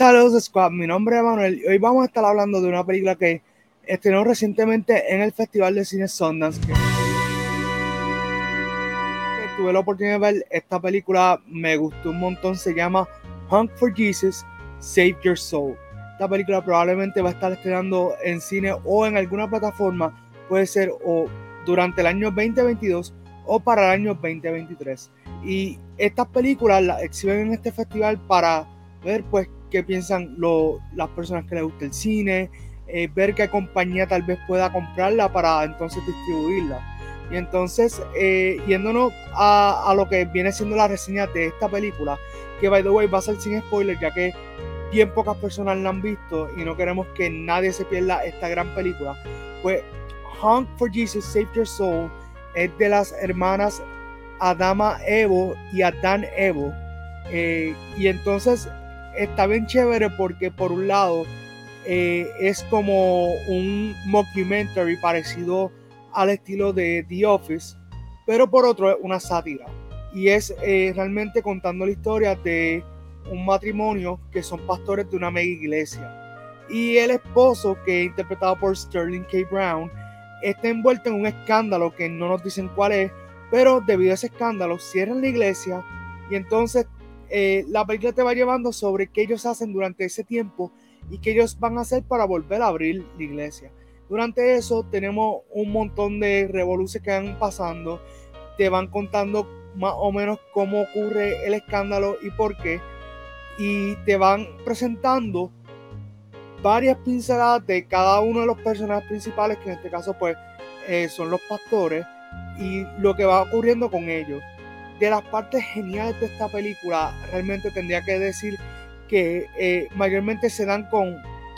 Saludos Squad, mi nombre es Manuel y hoy vamos a estar hablando de una película que estrenó recientemente en el Festival de Cine Sundance. Que... Tuve la oportunidad de ver esta película, me gustó un montón, se llama Hunt for Jesus, Save Your Soul. Esta película probablemente va a estar estrenando en cine o en alguna plataforma, puede ser o durante el año 2022 o para el año 2023. Y estas películas las exhiben en este festival para ver pues qué piensan las personas que les gusta el cine, eh, ver qué compañía tal vez pueda comprarla para entonces distribuirla. Y entonces, eh, yéndonos a, a, lo que viene siendo la reseña de esta película, que by the way va a ser sin spoiler, ya que bien pocas personas la han visto y no queremos que nadie se pierda esta gran película, pues Hunt for Jesus, Save Your Soul es de las hermanas Adama Evo y Adán Evo. Eh, y entonces está bien chévere porque por un lado eh, es como un mockumentary parecido al estilo de The Office, pero por otro es una sátira. Y es eh, realmente contando la historia de un matrimonio que son pastores de una mega iglesia. Y el esposo, que es interpretado por Sterling K. Brown, está envuelto en un escándalo que no nos dicen cuál es, pero debido a ese escándalo cierran la iglesia y entonces eh, la película te va llevando sobre qué ellos hacen durante ese tiempo y qué ellos van a hacer para volver a abrir la iglesia. Durante eso tenemos un montón de revoluciones que van pasando, te van contando más o menos cómo ocurre el escándalo y por qué, y te van presentando varias pinceladas de cada uno de los personajes principales, que en este caso pues eh, son los pastores, y lo que va ocurriendo con ellos de las partes geniales de esta película, realmente tendría que decir que eh, mayormente se dan con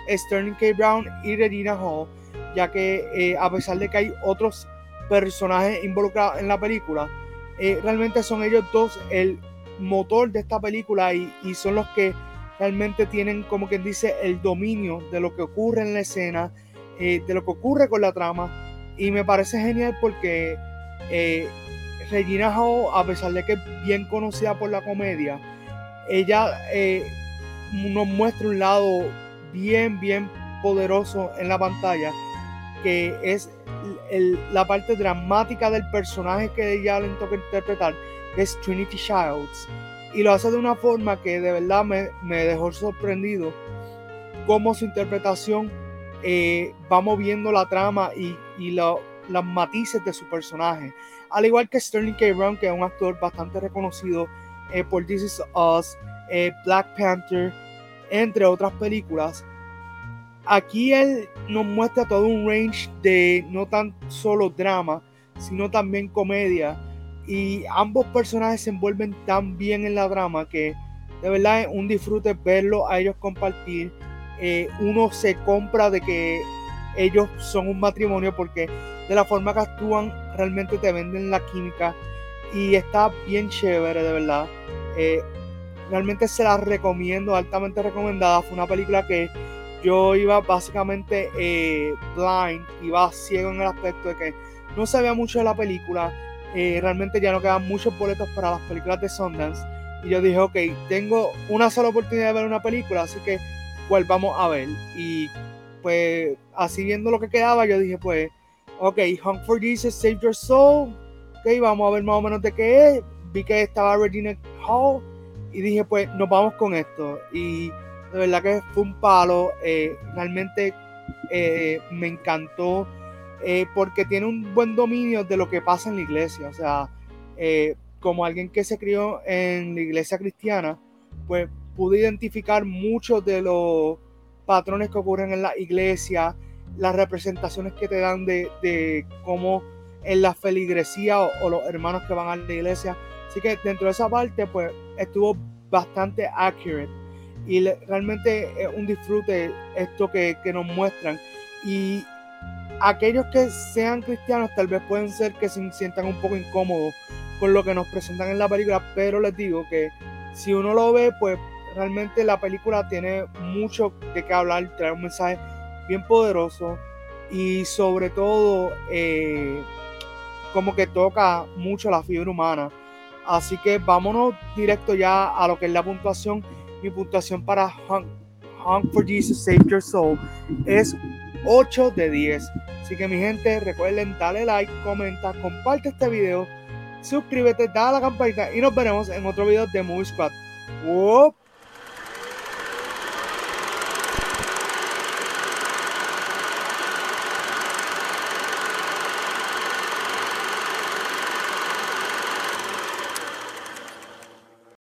Sterling K. Brown y Regina Hall, ya que eh, a pesar de que hay otros personajes involucrados en la película, eh, realmente son ellos dos el motor de esta película y, y, son los que realmente tienen, como quien dice, el dominio de lo que ocurre en la escena, de lo que ocurre con la trama. Y me parece genial porque Regina Hall, a pesar de que es bien conocida por la comedia, ella eh, nos muestra un lado bien, bien poderoso en la pantalla, que es la parte dramática del personaje que ella le toca interpretar, que es Trinity Childs. Y lo hace de una forma que de verdad me, dejó sorprendido cómo su interpretación eh, va moviendo la trama y, y los matices de su personaje al igual que Sterling K. Brown, que es un actor bastante reconocido eh, por This Is Us, eh, Black Panther, entre otras películas. Aquí él nos muestra todo un range de no tan solo drama, sino también comedia. Y ambos personajes se envuelven tan bien en la drama que de verdad es un disfrute verlo a ellos compartir. Eh, uno se compra de que ellos son un matrimonio porque de la forma que actúan realmente te venden la química y está bien chévere de verdad. Eh, realmente se la recomiendo, altamente recomendada. Fue una película que yo iba básicamente eh, blind, iba ciego en el aspecto de que no sabía mucho de la película. Eh, realmente ya no quedan muchos boletos para las películas de Sundance. Y yo dije, ok, tengo una sola oportunidad de ver una película, así que pues vamos a ver. Y pues así viendo lo que quedaba, yo dije, pues ok, Hunt for Jesus, Save Your Soul. Ok, vamos a ver más o menos de qué es. Vi que estaba Regina Hall y dije, pues nos vamos con esto. Y de verdad que fue un palo. Eh, realmente eh, me encantó eh, porque tiene un buen dominio de lo que pasa en la iglesia. O sea, como alguien que se crió en la iglesia cristiana, pues pude identificar muchos de los patrones que ocurren en la iglesia las representaciones que te dan de, cómo en la feligresía o, los hermanos que van a la iglesia. Así que dentro de esa parte, pues estuvo bastante accurate y realmente es un disfrute esto que, que nos muestran. Y aquellos que sean cristianos tal vez pueden ser que se sientan un poco incómodos con lo que nos presentan en la película, pero les digo que si uno lo ve, pues realmente la película tiene mucho de qué hablar, trae un mensaje bien poderoso y sobre todo eh, como que toca mucho la fibra humana. Así que vámonos directo ya a lo que es la puntuación. Mi puntuación para Hunt for Jesus, Save Your Soul, es 8 de 10. Así que mi gente, recuerden darle like, comenta, comparte este video, suscríbete, dale a la campanita y nos veremos en otro video de Movie Squad.